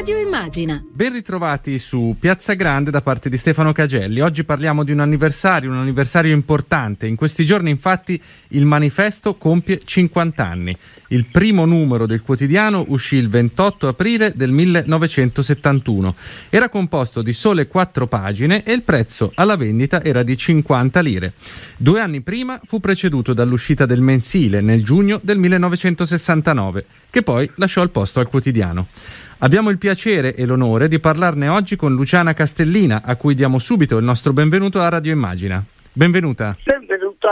Radio Immagina. Ben ritrovati su Piazza Grande da parte di Stefano Cagelli. Oggi parliamo di un anniversario, un anniversario importante. In questi giorni infatti il manifesto compie 50 anni. Il primo numero del quotidiano uscì il 28 aprile del 1971. Era composto di sole quattro pagine e il prezzo alla vendita era di 50 lire. Due anni prima fu preceduto dall'uscita del mensile nel giugno del 1969, che poi lasciò il posto al quotidiano. Abbiamo il piacere e l'onore di parlarne oggi con Luciana Castellina, a cui diamo subito il nostro benvenuto a Radio Immagina. Benvenuta. Benvenuta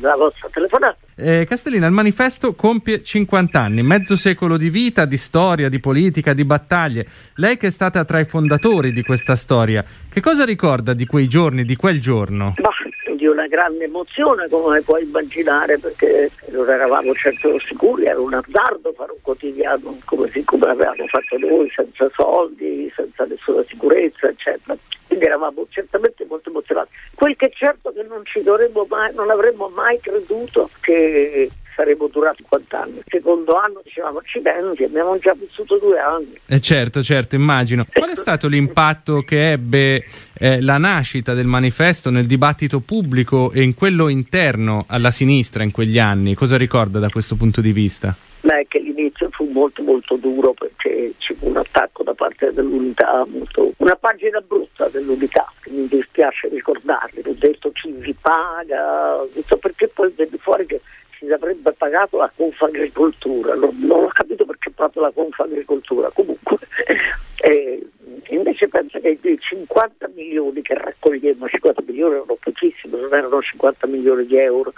alla vostra telefonata. Eh, Castellina, il manifesto compie 50 anni, mezzo secolo di vita, di storia, di politica, di battaglie. Lei che è stata tra i fondatori di questa storia, che cosa ricorda di quei giorni, di quel giorno? Bah, di una grande emozione, come puoi immaginare, perché non eravamo certo sicuri, era un azzardo fare un quotidiano come, come avevamo fatto noi, senza soldi, senza nessuna sicurezza, eccetera. Quindi eravamo certamente molto emozionati. Quel che è certo che non ci dovremmo mai, non avremmo mai creduto che saremmo durati 50 anni. Il secondo anno dicevamo accidenti, abbiamo già vissuto due anni. Eh certo, certo, immagino. Qual è stato l'impatto che ebbe eh, la nascita del manifesto nel dibattito pubblico e in quello interno alla sinistra in quegli anni? Cosa ricorda da questo punto di vista? Beh, che l'inizio fu molto molto duro perché ci fu un attacco da parte dell'unità, molto... una pagina brutta dell'unità, che mi dispiace ricordarvi, ho detto chi vi paga, perché poi venne fuori che si avrebbe pagato la Confagricoltura, non, non ho capito perché proprio la Confagricoltura, comunque eh, invece penso che i 50 milioni che raccogliemmo, 50 milioni erano pochissimi, non erano 50 milioni di euro,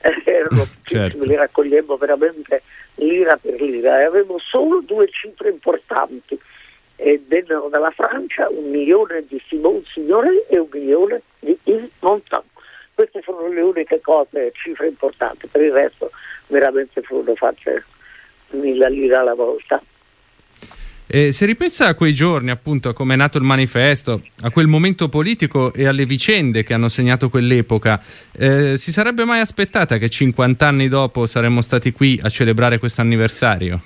eh, erano pochissimi, certo. li raccogliemmo veramente lira per lira e avevo solo due cifre importanti. E vennero dalla Francia un milione di Simone Signore e un milione di Yves Montand furono le uniche cose, cifre importanti, per il resto veramente furono fatte mille lire alla volta. E se ripensa a quei giorni, appunto, a come è nato il manifesto, a quel momento politico e alle vicende che hanno segnato quell'epoca, eh, si sarebbe mai aspettata che 50 anni dopo saremmo stati qui a celebrare questo anniversario?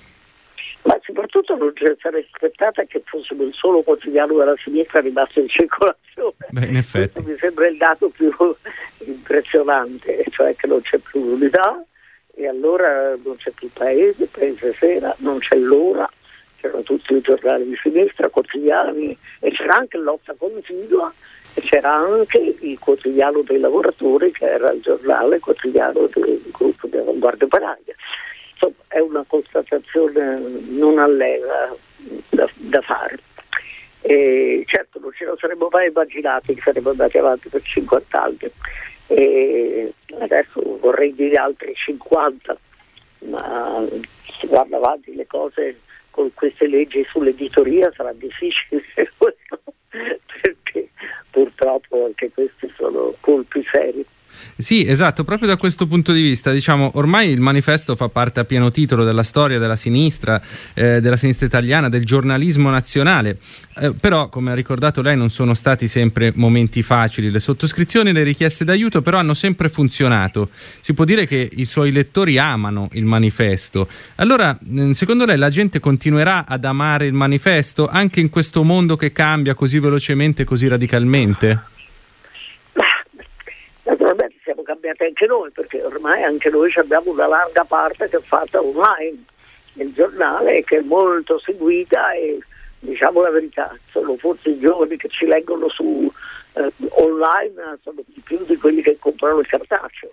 Sarei aspettata che fossimo il solo quotidiano della sinistra rimasto in circolazione. Beh, in effetti. Questo mi sembra il dato più impressionante, cioè che non c'è più l'unità e allora non c'è più il paese, il paese sera, non c'è l'ora, c'erano tutti i giornali di sinistra, quotidiani e c'era anche lotta continua e c'era anche il quotidiano dei lavoratori che era il giornale quotidiano del gruppo di Avanguardia Paraglia Insomma, è una constatazione non allegra da, da fare. E certo non ce lo saremmo mai immaginati che saremmo andati avanti per 50 anni e adesso vorrei dire altri 50 ma se vanno avanti le cose con queste leggi sull'editoria sarà difficile perché purtroppo anche questi sono colpi seri sì, esatto, proprio da questo punto di vista, diciamo, ormai il manifesto fa parte a pieno titolo della storia della sinistra, eh, della sinistra italiana, del giornalismo nazionale, eh, però come ha ricordato lei non sono stati sempre momenti facili, le sottoscrizioni le richieste d'aiuto però hanno sempre funzionato, si può dire che i suoi lettori amano il manifesto, allora mm, secondo lei la gente continuerà ad amare il manifesto anche in questo mondo che cambia così velocemente, così radicalmente? Cambiati anche noi perché ormai anche noi abbiamo una larga parte che è fatta online nel giornale che è molto seguita e diciamo la verità, sono forse i giovani che ci leggono su eh, online sono di più di quelli che comprano il cartaceo.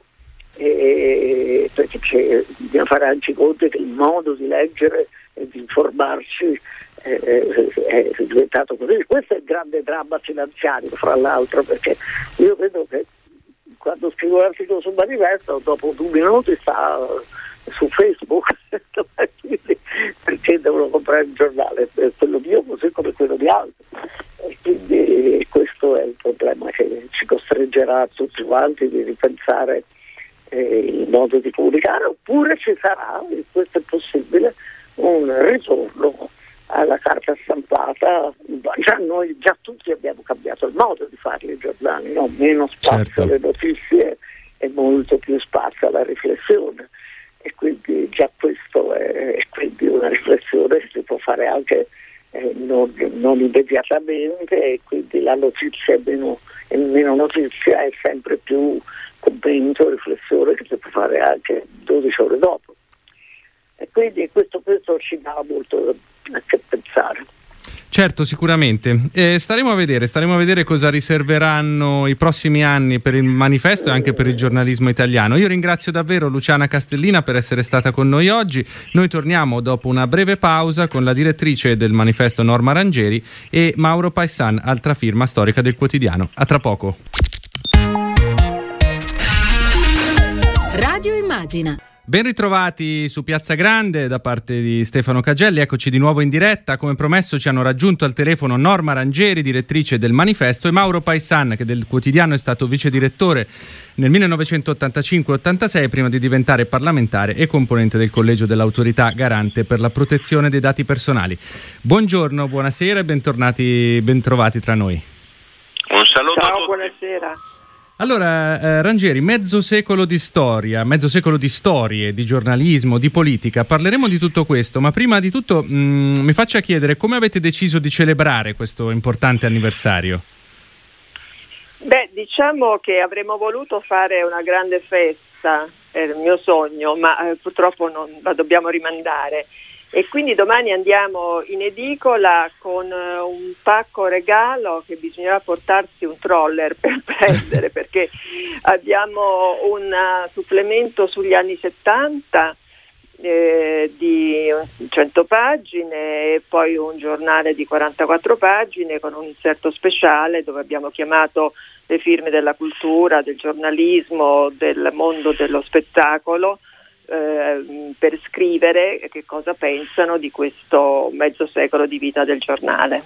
E, perché bisogna fare anche conto che il modo di leggere e di informarci eh, è diventato così. Questo è il grande dramma finanziario, fra l'altro, perché io vedo che quando scrivo l'articolo sul manifesto, dopo due minuti sta su Facebook, perché devono comprare il giornale, quello mio così come quello di altri. E quindi questo è il problema che ci costringerà tutti quanti di ripensare eh, il modo di comunicare, oppure ci sarà, e questo è possibile, un ritorno alla carta stampata, già noi già tutti abbiamo cambiato il modo di fare i giornali, no? meno spazio certo. alle notizie e molto più spazio alla riflessione e quindi già questo è, quindi una riflessione che si può fare anche non, non, immediatamente e quindi la notizia è meno, è meno notizia è sempre più commento, riflessione che si può fare anche 12 ore dopo. E quindi questo, questo ci dà molto che pensare. Certo, sicuramente. Eh, staremo a vedere, staremo a vedere cosa riserveranno i prossimi anni per il manifesto e anche per il giornalismo italiano. Io ringrazio davvero Luciana Castellina per essere stata con noi oggi. Noi torniamo dopo una breve pausa con la direttrice del manifesto Norma Rangeri e Mauro Paissan, altra firma storica del quotidiano. A tra poco. Radio Immagina. Ben ritrovati su Piazza Grande da parte di Stefano Cagelli, eccoci di nuovo in diretta. Come promesso ci hanno raggiunto al telefono Norma Rangeri, direttrice del Manifesto, e Mauro Paisan, che del quotidiano è stato vice direttore nel 1985-86 prima di diventare parlamentare e componente del collegio dell'autorità garante per la protezione dei dati personali. Buongiorno, buonasera e bentornati, bentrovati tra noi. Un saluto Ciao, buonasera. Allora, eh, Rangieri, mezzo secolo di storia, mezzo secolo di storie, di giornalismo, di politica. Parleremo di tutto questo, ma prima di tutto mh, mm, mi faccia chiedere come avete deciso di celebrare questo importante anniversario? Beh, diciamo che avremmo voluto fare una grande festa, è il mio sogno, ma eh, purtroppo non la dobbiamo rimandare e quindi domani andiamo in edicola con eh, un pacco regalo che bisognerà portarsi un troller per prendere perché abbiamo un uh, supplemento sugli anni 70 eh, di 100 pagine e poi un giornale di 44 pagine con un inserto speciale dove abbiamo chiamato le firme della cultura, del giornalismo, del mondo dello spettacolo eh, per scrivere che cosa pensano di questo mezzo secolo di vita del giornale.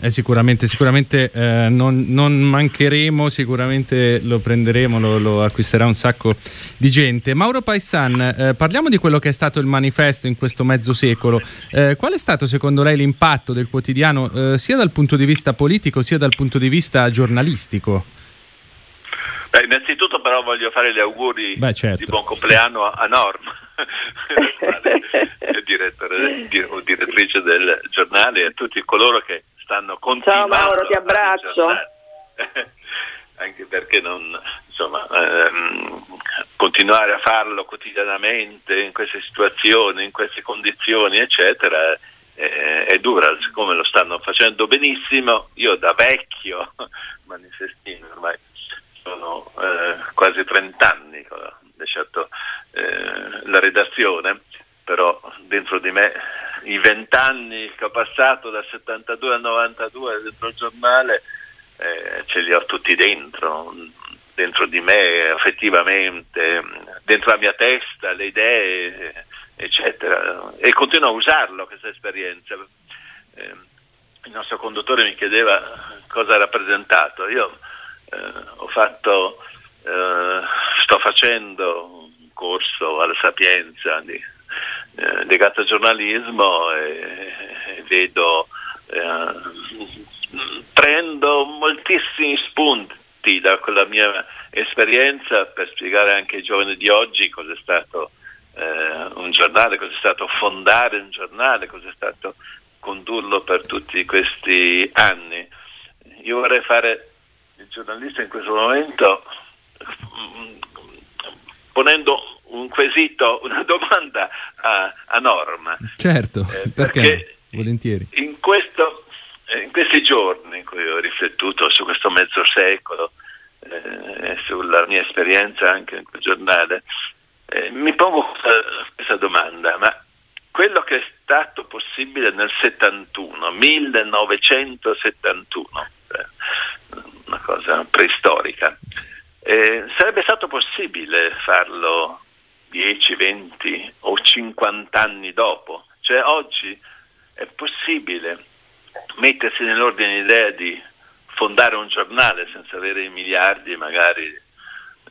Eh, sicuramente, sicuramente eh, non, non, mancheremo, sicuramente lo prenderemo, lo, lo, acquisterà un sacco di gente. Mauro Paissan, eh, parliamo di quello che è stato il manifesto in questo mezzo secolo. Eh, qual è stato secondo lei l'impatto del quotidiano eh, sia dal punto di vista politico sia dal punto di vista giornalistico? Beh, innanzitutto però voglio fare gli auguri Beh, certo. di buon compleanno a, a Norma, direttore o direttrice del giornale e a tutti coloro che stanno continuando. Ciao Mauro, ti abbraccio. Anche perché non, insomma, ehm, continuare a farlo quotidianamente in queste situazioni, in queste condizioni, eccetera, eh, è dura, siccome lo stanno facendo benissimo, io da vecchio manifestino ormai sono eh, quasi 30 anni che ho lasciato eh, la redazione, però dentro di me i 20 anni che ho passato dal 72 al 92 dentro il giornale eh, ce li ho tutti dentro, dentro di me affettivamente, dentro la mia testa, le idee, eccetera. E continuo a usarlo questa esperienza. Eh, il nostro conduttore mi chiedeva cosa ha rappresentato. Io eh, ho fatto, eh, sto facendo un corso alla Sapienza di, eh, legato al giornalismo e, e vedo, prendo moltissimi spunti da quella mia esperienza per spiegare anche ai giovani di oggi cosa è stato eh, un giornale, cosa è stato fondare un giornale, cosa è stato condurlo per tutti questi anni. Io vorrei fare il giornalista in questo momento ponendo un quesito, una domanda a, a Norma. Certo, eh, perché, perché volentieri. In, questo, eh, in, questi giorni in cui ho riflettuto su questo mezzo secolo, eh, sulla mia esperienza anche in quel giornale, eh, mi pongo questa, questa domanda, ma quello che è stato possibile nel 71, 1971, una cosa preistorica. Eh, sarebbe stato possibile farlo 10, 20 o 50 anni dopo, cioè oggi è possibile mettersi nell'ordine d'idea di fondare un giornale senza avere i miliardi magari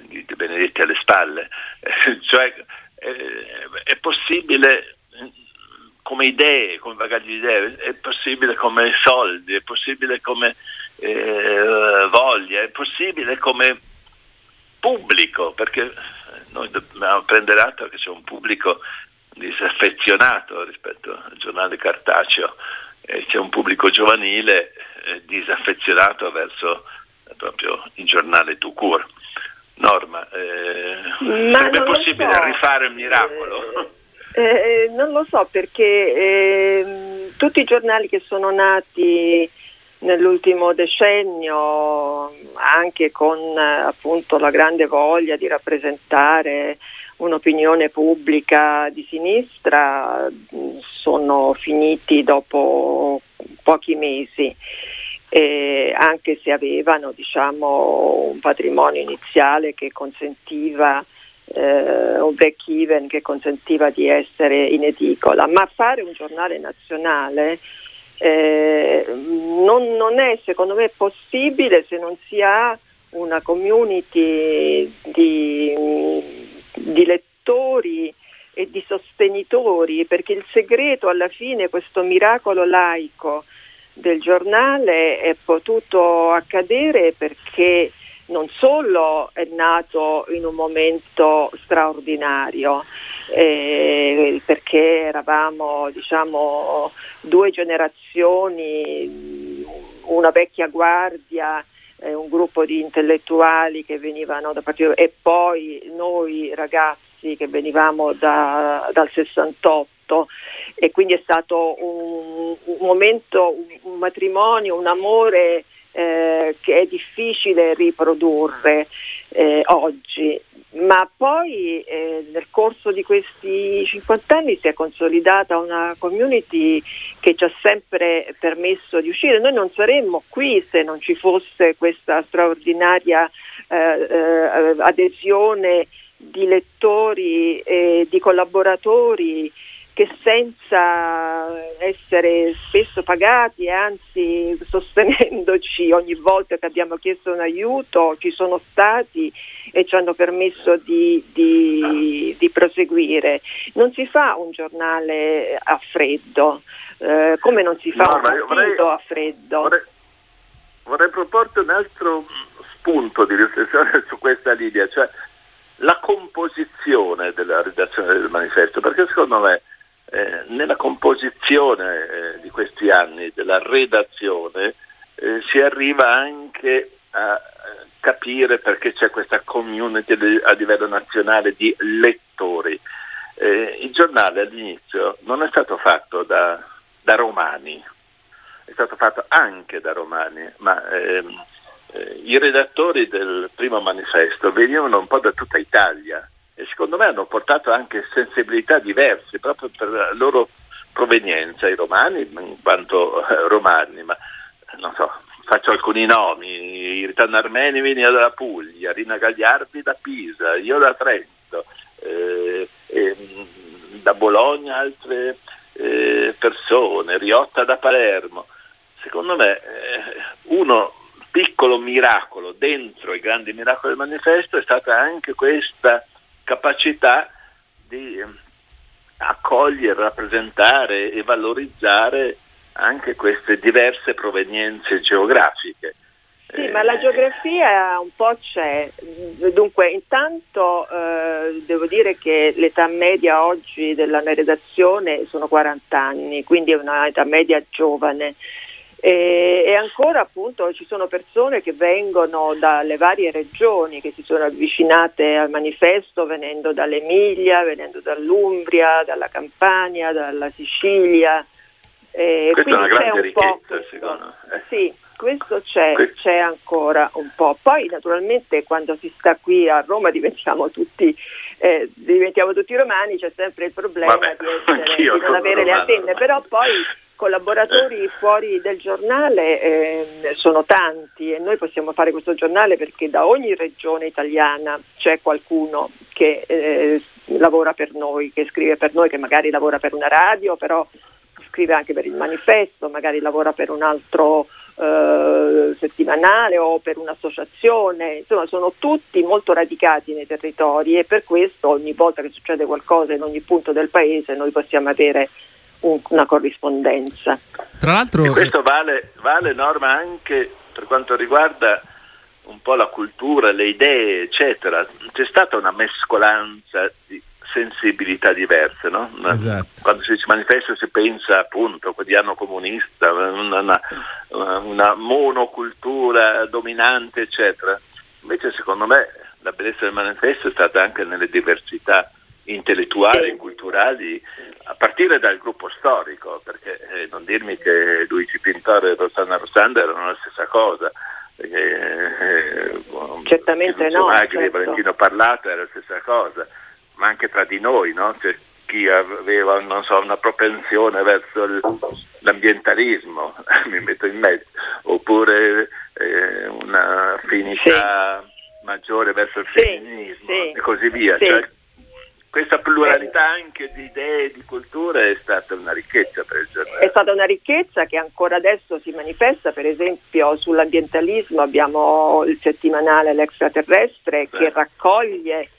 di benedetti alle spalle, eh, cioè eh, è possibile come idee, come bagaglio di idee, è possibile come soldi, è possibile come eh, voglia, è possibile come pubblico, perché noi dobbiamo prendere atto che c'è un pubblico disaffezionato rispetto al giornale cartaceo eh, c'è un pubblico giovanile eh, disaffezionato verso eh, proprio il giornale tout court. Norma, eh, sarebbe possibile so. rifare il miracolo? Eh, non lo so perché ehm, tutti i giornali che sono nati nell'ultimo decennio, anche con appunto la grande voglia di rappresentare un'opinione pubblica di sinistra, sono finiti dopo pochi mesi. Eh, anche se avevano diciamo, un patrimonio iniziale che consentiva eh, un break even che consentiva di essere in edicola, ma fare un giornale nazionale eh, non, non, è secondo me possibile se non si ha una community di, di lettori e di sostenitori, perché il segreto alla fine, questo miracolo laico del giornale è potuto accadere perché non solo è nato in un momento straordinario, eh, perché eravamo diciamo, due generazioni, una vecchia guardia, eh, un gruppo di intellettuali che venivano da partito e poi noi ragazzi che venivamo da, dal 68 e quindi è stato un, un momento, un, un matrimonio, un amore eh, che è difficile riprodurre eh, oggi, ma poi eh, nel corso di questi 50 anni si è consolidata una community che ci ha sempre permesso di uscire. Noi non saremmo qui se non ci fosse questa straordinaria eh, eh, adesione di lettori e di collaboratori che senza essere spesso pagati e anzi sostenendoci ogni volta che abbiamo chiesto un aiuto ci sono stati e ci hanno permesso di, di, di proseguire. Non si fa un giornale a freddo, eh, come non si fa no, un partito a freddo. Vorrei, vorrei proporti un altro spunto di riflessione su questa linea, cioè la composizione della redazione del manifesto, perché secondo me eh, nella composizione eh, di questi anni della redazione eh, si arriva anche a eh, capire perché c'è questa community a livello nazionale di lettori. Eh, il giornale all'inizio non è stato fatto da, da, romani, è stato fatto anche da romani, ma ehm, eh, i redattori del primo manifesto venivano un po' da tutta Italia e secondo me hanno portato anche sensibilità diverse proprio per la loro provenienza, i romani in quanto eh, romani, ma non so, faccio alcuni nomi, i Ritan Armeni venivano dalla Puglia, Rina Gagliardi da Pisa, io da Trento, eh, eh, da Bologna altre eh, persone, Riotta da Palermo. Secondo me eh, uno piccolo miracolo dentro i grandi miracoli del manifesto è stata anche questa capacità di ehm, accogliere, rappresentare e valorizzare anche queste diverse provenienze geografiche. Sì, ma la geografia un po' c'è. Dunque, intanto eh, devo dire che l'età media oggi della redazione sono 40 anni, quindi è un'età media giovane. E, e, ancora appunto ci sono persone che vengono dalle varie regioni, che si sono avvicinate al manifesto venendo dall'Emilia, venendo dall'Umbria, dalla Campania, dalla Sicilia. Eh, Questa è una grande ricchezza, secondo me. Eh. Sì, questo c'è, c'è, ancora un po'. Poi naturalmente quando si sta qui a Roma diventiamo tutti, eh, diventiamo tutti romani, c'è sempre il problema Vabbè, di, essere, di non avere romano, le antenne, però poi collaboratori fuori del giornale eh, sono tanti e noi possiamo fare questo giornale perché da ogni regione italiana c'è qualcuno che eh, lavora per noi, che scrive per noi, che magari lavora per una radio, però scrive anche per il manifesto, magari lavora per un altro eh, settimanale o per un'associazione, insomma sono tutti molto radicati nei territori e per questo ogni volta che succede qualcosa in ogni punto del paese noi possiamo avere una corrispondenza. Tra l'altro... E questo vale, vale norma anche per quanto riguarda un po' la cultura, le idee, eccetera. C'è stata una mescolanza di sensibilità diverse. No? Esatto. Quando si dice manifesto si pensa appunto quotidiano comunista, una, una, una monocultura dominante, eccetera. Invece secondo me la bellezza del manifesto è stata anche nelle diversità intellettuali, culturali, a partire dal gruppo storico, perché eh, non dirmi che Luigi Pintore e Rossana Rossanda erano la stessa cosa. Eh, Certamente no. Magri certo. e Valentino Parlato era la stessa cosa, ma anche tra di noi, no? C'è chi aveva so, una propensione verso il, l'ambientalismo, mi metto in mezzo, oppure eh, una affinità sì. maggiore verso il sì, femminismo sì, e così via. Cioè, questa pluralità anche di idee e di culture è stata una ricchezza per il giornale. È stata una ricchezza che ancora adesso si manifesta, per esempio sull'ambientalismo abbiamo il settimanale L'Extraterrestre sì. che raccoglie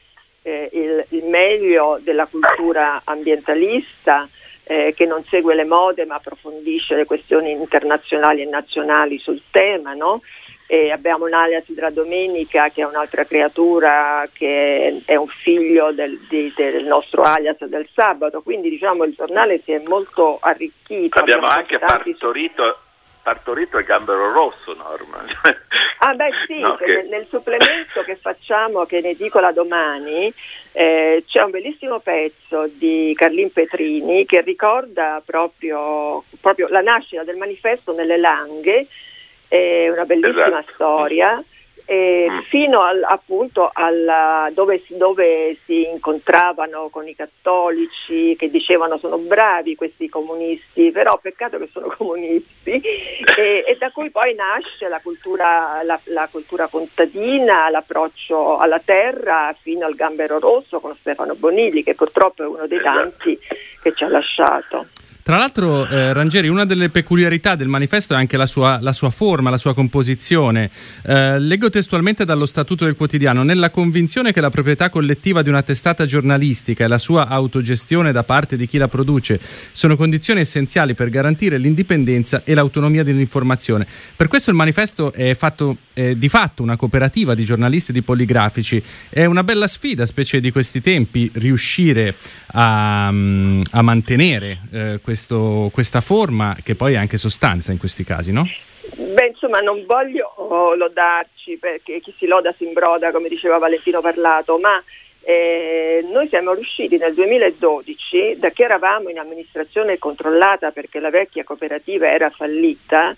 eh, il, il, meglio della cultura ambientalista, eh, che non segue le mode ma approfondisce le questioni internazionali e nazionali sul tema. No? E abbiamo un alias della domenica che è un'altra creatura che è un figlio del, di, del, nostro alias del sabato, quindi diciamo il giornale si è molto arricchito. Abbiamo, abbiamo anche partorito, partorito, il gambero rosso Norma. Ah beh sì, no, che... nel, nel, supplemento che facciamo, che ne edicola domani, eh, c'è un bellissimo pezzo di Carlin Petrini che ricorda proprio, proprio la nascita del manifesto nelle Langhe è una bellissima esatto. storia. Mm. fino al, appunto alla, dove, dove, si incontravano con i cattolici che dicevano sono bravi questi comunisti, però peccato che sono comunisti e, e da cui poi nasce la cultura, la, la cultura, contadina, l'approccio alla terra fino al gambero rosso con Stefano Bonilli che purtroppo è uno dei esatto. tanti che ci ha lasciato. Tra l'altro, eh, Rangieri, una delle peculiarità del manifesto è anche la sua, la sua forma, la sua composizione. Eh, leggo testualmente dallo Statuto del Quotidiano, nella convinzione che la proprietà collettiva di una testata giornalistica e la sua autogestione da parte di chi la produce sono condizioni essenziali per garantire l'indipendenza e l'autonomia dell'informazione. Per questo il manifesto è fatto è di fatto una cooperativa di giornalisti e di poligrafici. È una bella sfida, specie di questi tempi, riuscire a, a mantenere eh, questo, questa forma che poi è anche sostanza in questi casi, no? Beh, insomma, non voglio lodarci perché chi si loda si imbroda, come diceva Valentino Parlato, ma eh, noi siamo riusciti nel 2012, da che eravamo in amministrazione controllata perché la vecchia cooperativa era fallita,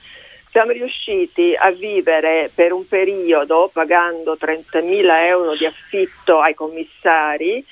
siamo riusciti a vivere per un periodo pagando 30.000 euro di affitto ai commissari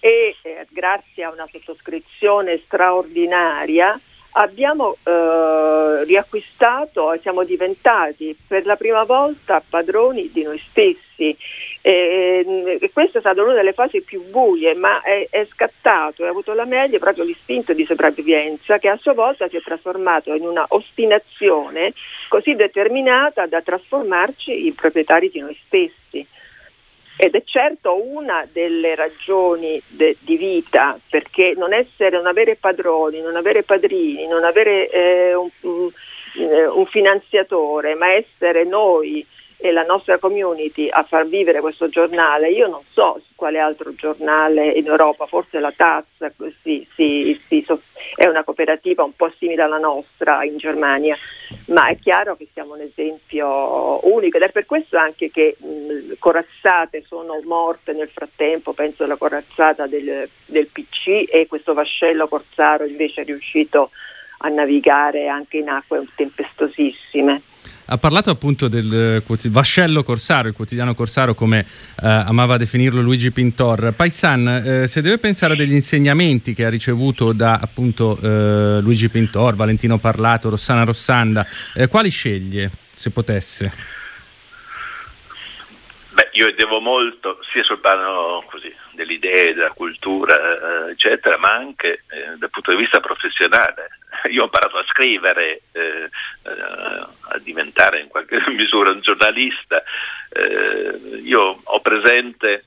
e eh, grazie a una sottoscrizione straordinaria abbiamo eh, riacquistato e siamo diventati per la prima volta padroni di noi stessi. E, e questa è stata una delle fasi più buie, ma è, è scattato, ha avuto la meglio proprio l'istinto di sopravvivenza che a sua volta si è trasformato in una ostinazione così determinata da trasformarci in proprietari di noi stessi. Ed è certo una delle ragioni de, di vita, perché non, essere, non avere padroni, non avere padrini, non avere eh, un, un, eh, un finanziatore, ma essere noi e la nostra community a far vivere questo giornale, io non so quale altro giornale in Europa, forse la Taz sì, sì, sì, è una cooperativa un po' simile alla nostra in Germania, ma è chiaro che siamo un esempio unico ed è per questo anche che mh, corazzate sono morte nel frattempo, penso alla corazzata del, del PC e questo vascello corsaro invece è riuscito a navigare anche in acque tempestosissime. Ha parlato appunto del eh, vascello corsaro, il quotidiano corsaro come eh, amava definirlo Luigi Pintor. Paisan, eh, se deve pensare a degli insegnamenti che ha ricevuto da appunto eh, Luigi Pintor, Valentino Parlato, Rossana Rossanda, eh, quali sceglie se potesse? Beh, io devo molto sia sul piano così, delle idee, della cultura, eh, eccetera, ma anche dal punto di vista professionale io ho imparato a scrivere, eh, eh, a diventare in qualche misura un giornalista, eh, io ho presente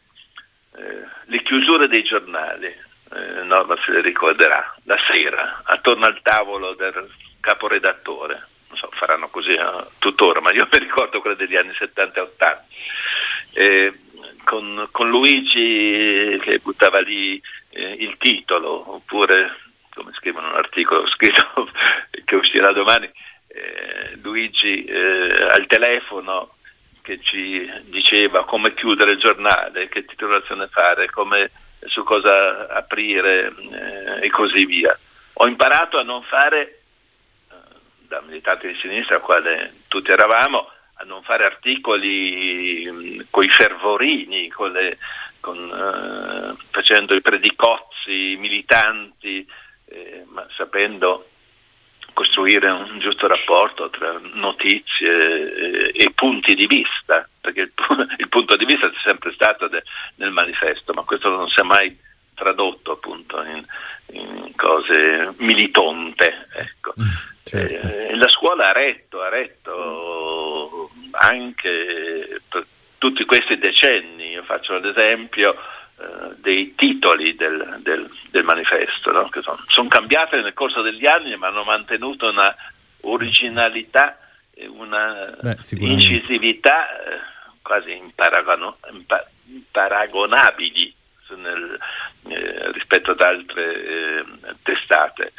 eh, le chiusure dei giornali, eh, Norma se le ricorderà, la sera, attorno al tavolo del caporedattore, non so, faranno così tuttora, ma io mi ricordo quelle degli anni 70 e 80. Con, con Luigi che buttava lì eh, il titolo, oppure come scrivono un articolo scritto che uscirà domani, eh, Luigi eh, al telefono che ci diceva come chiudere il giornale, che titolazione fare, come, su cosa aprire eh, e così via. Ho imparato a non fare, eh, da militante di sinistra, quale tutti eravamo, a non fare articoli mm, con i fervorini, con le, con, eh, facendo i predicozzi militanti, eh, ma sapendo costruire un giusto rapporto tra notizie e, e punti di vista, perché il, il, punto di vista c'è sempre stato de, nel manifesto, ma questo non si è mai tradotto appunto in, in cose militonte. Ecco. Mm, certo. eh, la scuola ha retto, ha retto anche per tutti questi decenni, io faccio l'esempio eh, dei titoli del, del, del manifesto, no? che sono, sono cambiate nel corso degli anni ma hanno mantenuto una originalità e una Beh, incisività eh, quasi imparagono, imparagonabili nel, eh, rispetto ad altre eh, testate.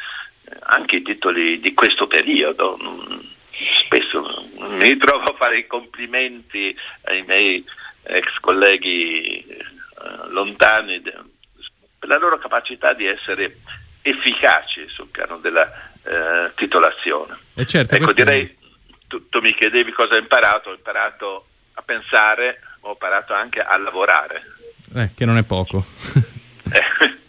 Eh, anche i titoli di questo periodo, mh, mm, spesso mi ritrovo a fare i complimenti ai miei ex colleghi eh, lontani per la loro capacità di essere efficaci sul piano della eh, titolazione. E certo, ecco, questo... direi, tu, tu, mi chiedevi cosa ho imparato, ho imparato a pensare, ho imparato anche a lavorare. Eh, che non è poco. eh.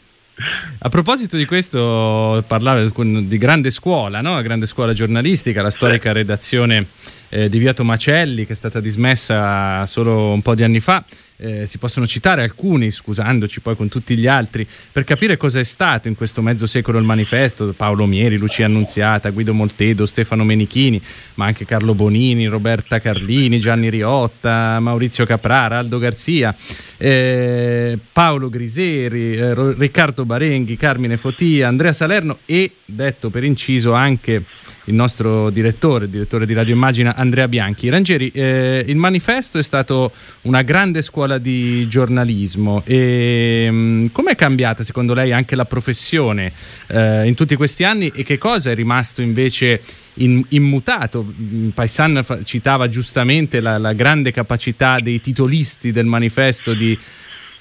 A proposito di questo, parlava di grande scuola, no? grande scuola giornalistica, la storica redazione eh, di Via Tomacelli che è stata dismessa solo un po' di anni fa. Eh, si possono citare alcuni, scusandoci poi con tutti gli altri, per capire cosa è stato in questo mezzo secolo il manifesto, Paolo Mieri, Lucia Annunziata, Guido Moltedo, Stefano Menichini, ma anche Carlo Bonini, Roberta Carlini, Gianni Riotta, Maurizio Caprara, Aldo Garzia, eh, Paolo Griseri, eh, Riccardo Barenghi, Carmine Fotia, Andrea Salerno e, detto per inciso, anche il nostro direttore, direttore di Radio Immagina Andrea Bianchi. Rangieri, eh, il manifesto è stato una grande scuola di giornalismo e mm, com'è cambiata secondo lei anche la professione eh, in tutti questi anni e che cosa è rimasto invece in, immutato? Mm, Paisan fa, citava giustamente la, la, grande capacità dei titolisti del manifesto di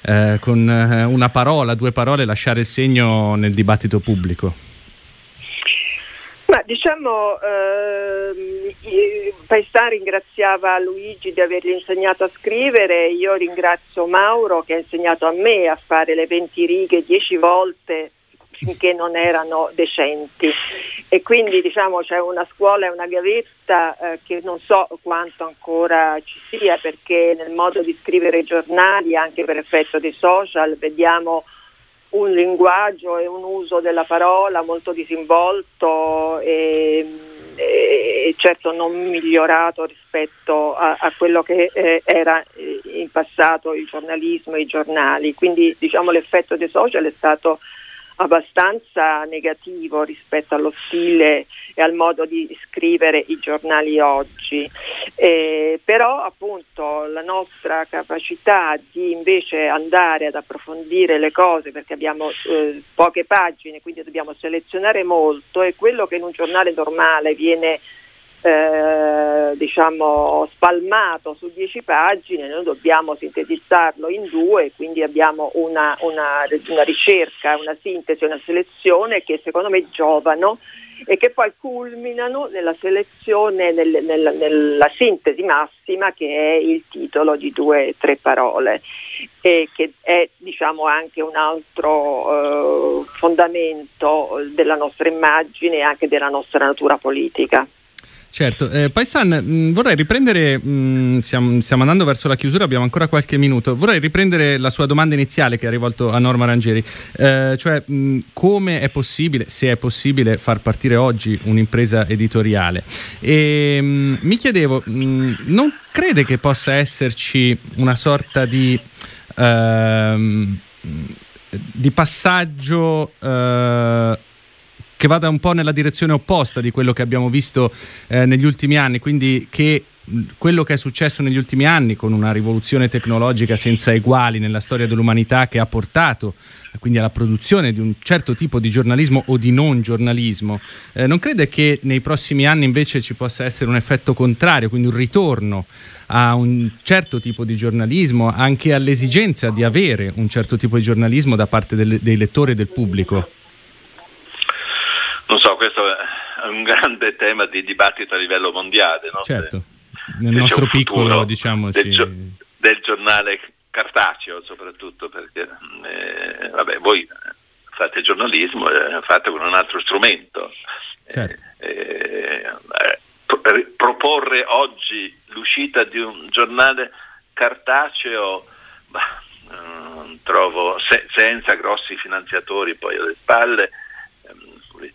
eh, con eh, una parola, due parole lasciare il segno nel dibattito pubblico. Ma diciamo, eh, Paestan ringraziava Luigi di avergli insegnato a scrivere, io ringrazio Mauro che ha insegnato a me a fare le 20 righe 10 volte finché non erano decenti. E quindi diciamo c'è una scuola e una gavetta eh, che non so quanto ancora ci sia perché nel modo di scrivere i giornali anche per effetto dei social vediamo un linguaggio e un uso della parola molto disinvolto e, e certo non migliorato rispetto a, a quello che eh, era in passato il giornalismo e i giornali. Quindi diciamo l'effetto dei social è stato abbastanza negativo rispetto allo stile e al modo di scrivere i giornali oggi. Eh, però appunto la nostra capacità di invece andare ad approfondire le cose perché abbiamo eh, poche pagine, quindi dobbiamo selezionare molto e quello che in un giornale normale viene eh, diciamo spalmato su dieci pagine, noi dobbiamo sintetizzarlo in due, quindi abbiamo una, una, una ricerca, una sintesi, una selezione che secondo me giovano e che poi culminano nella selezione, nel, nel, nella sintesi massima che è il titolo di due o tre parole e che è diciamo anche un altro eh, fondamento della nostra immagine e anche della nostra natura politica. Certo, eh, Paisan, mh, mm, vorrei riprendere, mh, mm, stiamo, stiamo, andando verso la chiusura, abbiamo ancora qualche minuto, vorrei riprendere la sua domanda iniziale che ha rivolto a Norma Rangieri, eh, cioè mh, mm, come è possibile, se è possibile, far partire oggi un'impresa editoriale. E mi chiedevo, non crede che possa esserci una sorta di... Ehm, di passaggio eh, che vada un po' nella direzione opposta di quello che abbiamo visto eh, negli ultimi anni, quindi che quello che è successo negli ultimi anni con una rivoluzione tecnologica senza eguali nella storia dell'umanità che ha portato quindi alla produzione di un certo tipo di giornalismo o di non giornalismo, eh, non crede che nei prossimi anni invece ci possa essere un effetto contrario, quindi un ritorno a un certo tipo di giornalismo, anche all'esigenza di avere un certo tipo di giornalismo da parte del, dei lettori e del pubblico? Questo è un grande tema di dibattito a livello mondiale. No? Certo, nel nostro piccolo, diciamo, del, del giornale cartaceo soprattutto perché eh, vabbè, voi fate giornalismo eh, fate con un altro strumento. Certo. Eh, eh, proporre oggi l'uscita di un giornale cartaceo bah, trovo se, senza grossi finanziatori poi alle spalle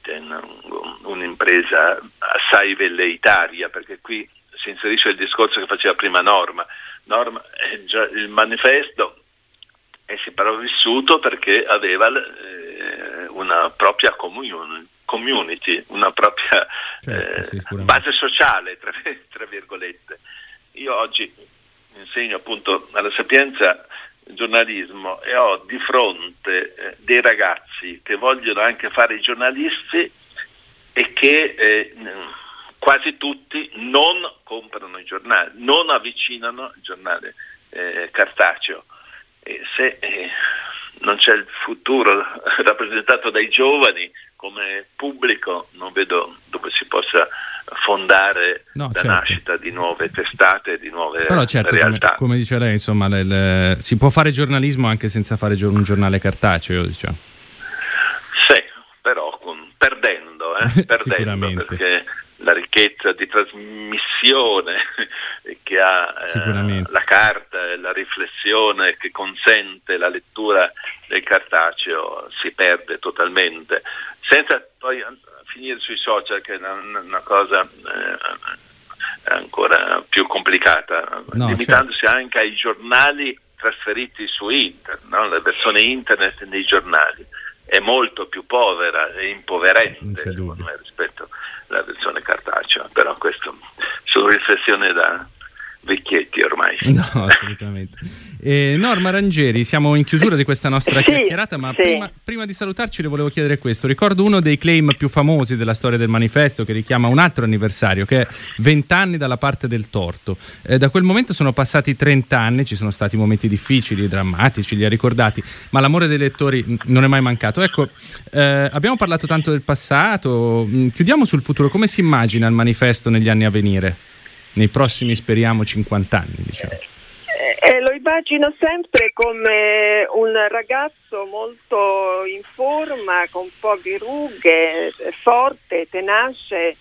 ehm, un'impresa assai velleitaria perché qui si inserisce il discorso che faceva prima Norma Norma, già, il manifesto è sopravvissuto perché aveva eh, una propria community, community una propria certo, eh, base sociale, tra, tra, virgolette. Io oggi insegno appunto alla Sapienza giornalismo e ho di fronte eh, dei ragazzi che vogliono anche fare i giornalisti e che eh, quasi tutti non comprano i giornali, non avvicinano il giornale eh, cartaceo. Se eh, non c'è il futuro rappresentato dai giovani come pubblico, non vedo dove si possa fondare no, la certo. nascita di nuove testate, di nuove Però certo, realtà. Come, come dice lei, insomma, le, le, si può fare giornalismo anche senza fare un giornale cartaceo, diciamo. Sì, però con, perdendo, eh, perdendo perché la ricchezza di trasmissione che ha eh, la carta e la riflessione che consente la lettura del cartaceo si perde totalmente, senza poi finire sui social che è una, una cosa eh, ancora più complicata, no, limitandosi certo. anche ai giornali trasferiti su internet, no? la versione internet dei giornali è molto più povera e impoverente secondo me, rispetto alla versione cartacea, però questo sono riflessioni da, vecchietti ormai. No, assolutamente. Eh, Norma Rangeri, siamo in chiusura di questa nostra sì, chiacchierata, ma sì. prima, prima, di salutarci le volevo chiedere questo. Ricordo uno dei claim più famosi della storia del manifesto che richiama un altro anniversario, che è 20 anni dalla parte del torto. Eh, da quel momento sono passati 30 anni, ci sono stati momenti difficili, drammatici, li ha ricordati, ma l'amore dei lettori non è mai mancato. Ecco, eh, abbiamo parlato tanto del passato, mm, chiudiamo sul futuro. Come si immagina il manifesto negli anni a venire? nei prossimi speriamo 50 anni. Diciamo. Eh, eh, lo immagino sempre come un ragazzo molto in forma, con poche rughe, forte, tenace,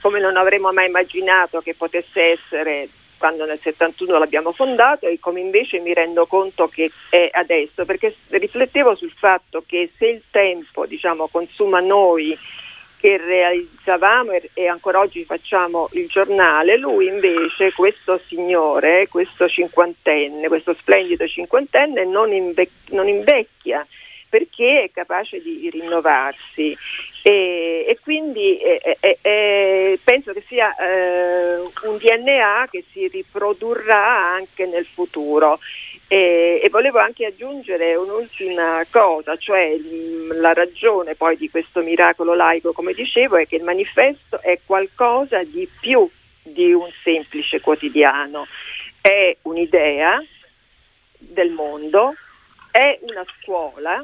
come non avremmo mai immaginato che potesse essere quando nel 71 l'abbiamo fondato e come invece mi rendo conto che è adesso, perché riflettevo sul fatto che se il tempo diciamo, consuma noi che realizzavamo e ancora oggi facciamo il giornale, lui invece, questo signore, questo cinquantenne, questo splendido cinquantenne non, invec- non invecchia perché è capace di rinnovarsi. E, e quindi eh, eh, eh, penso che sia eh, un DNA che si riprodurrà anche nel futuro e, e, volevo anche aggiungere un'ultima cosa, cioè mh, la ragione poi di questo miracolo laico, come dicevo, è che il manifesto è qualcosa di più di un semplice quotidiano, è un'idea del mondo, è una scuola,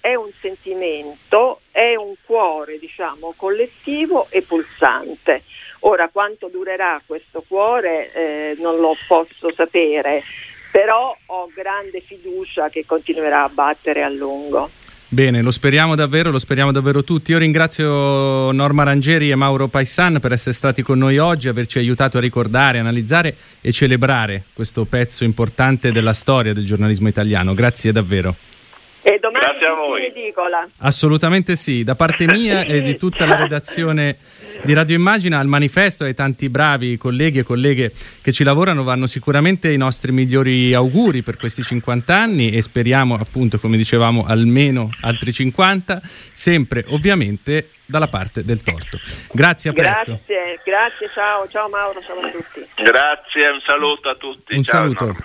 è un sentimento, è un cuore, diciamo, collettivo e pulsante. Ora, quanto durerà questo cuore eh, non lo posso sapere però ho grande fiducia che continuerà a battere a lungo. Bene, lo speriamo davvero, lo speriamo davvero tutti. Io ringrazio Norma Rangeri e Mauro Paisan per essere stati con noi oggi, averci aiutato a ricordare, analizzare e celebrare questo pezzo importante della storia del giornalismo italiano. Grazie davvero. E domani Grazie a voi. Edicola. Assolutamente sì, da parte mia e di tutta la redazione di Radio Immagina al manifesto e ai tanti bravi colleghi e colleghe che ci lavorano vanno sicuramente i nostri migliori auguri per questi 50 anni e speriamo appunto come dicevamo almeno altri 50, sempre ovviamente dalla parte del torto. Grazie, a presto. Grazie, grazie, ciao, ciao Mauro, ciao a tutti. Grazie, un saluto a tutti. Un ciao, saluto.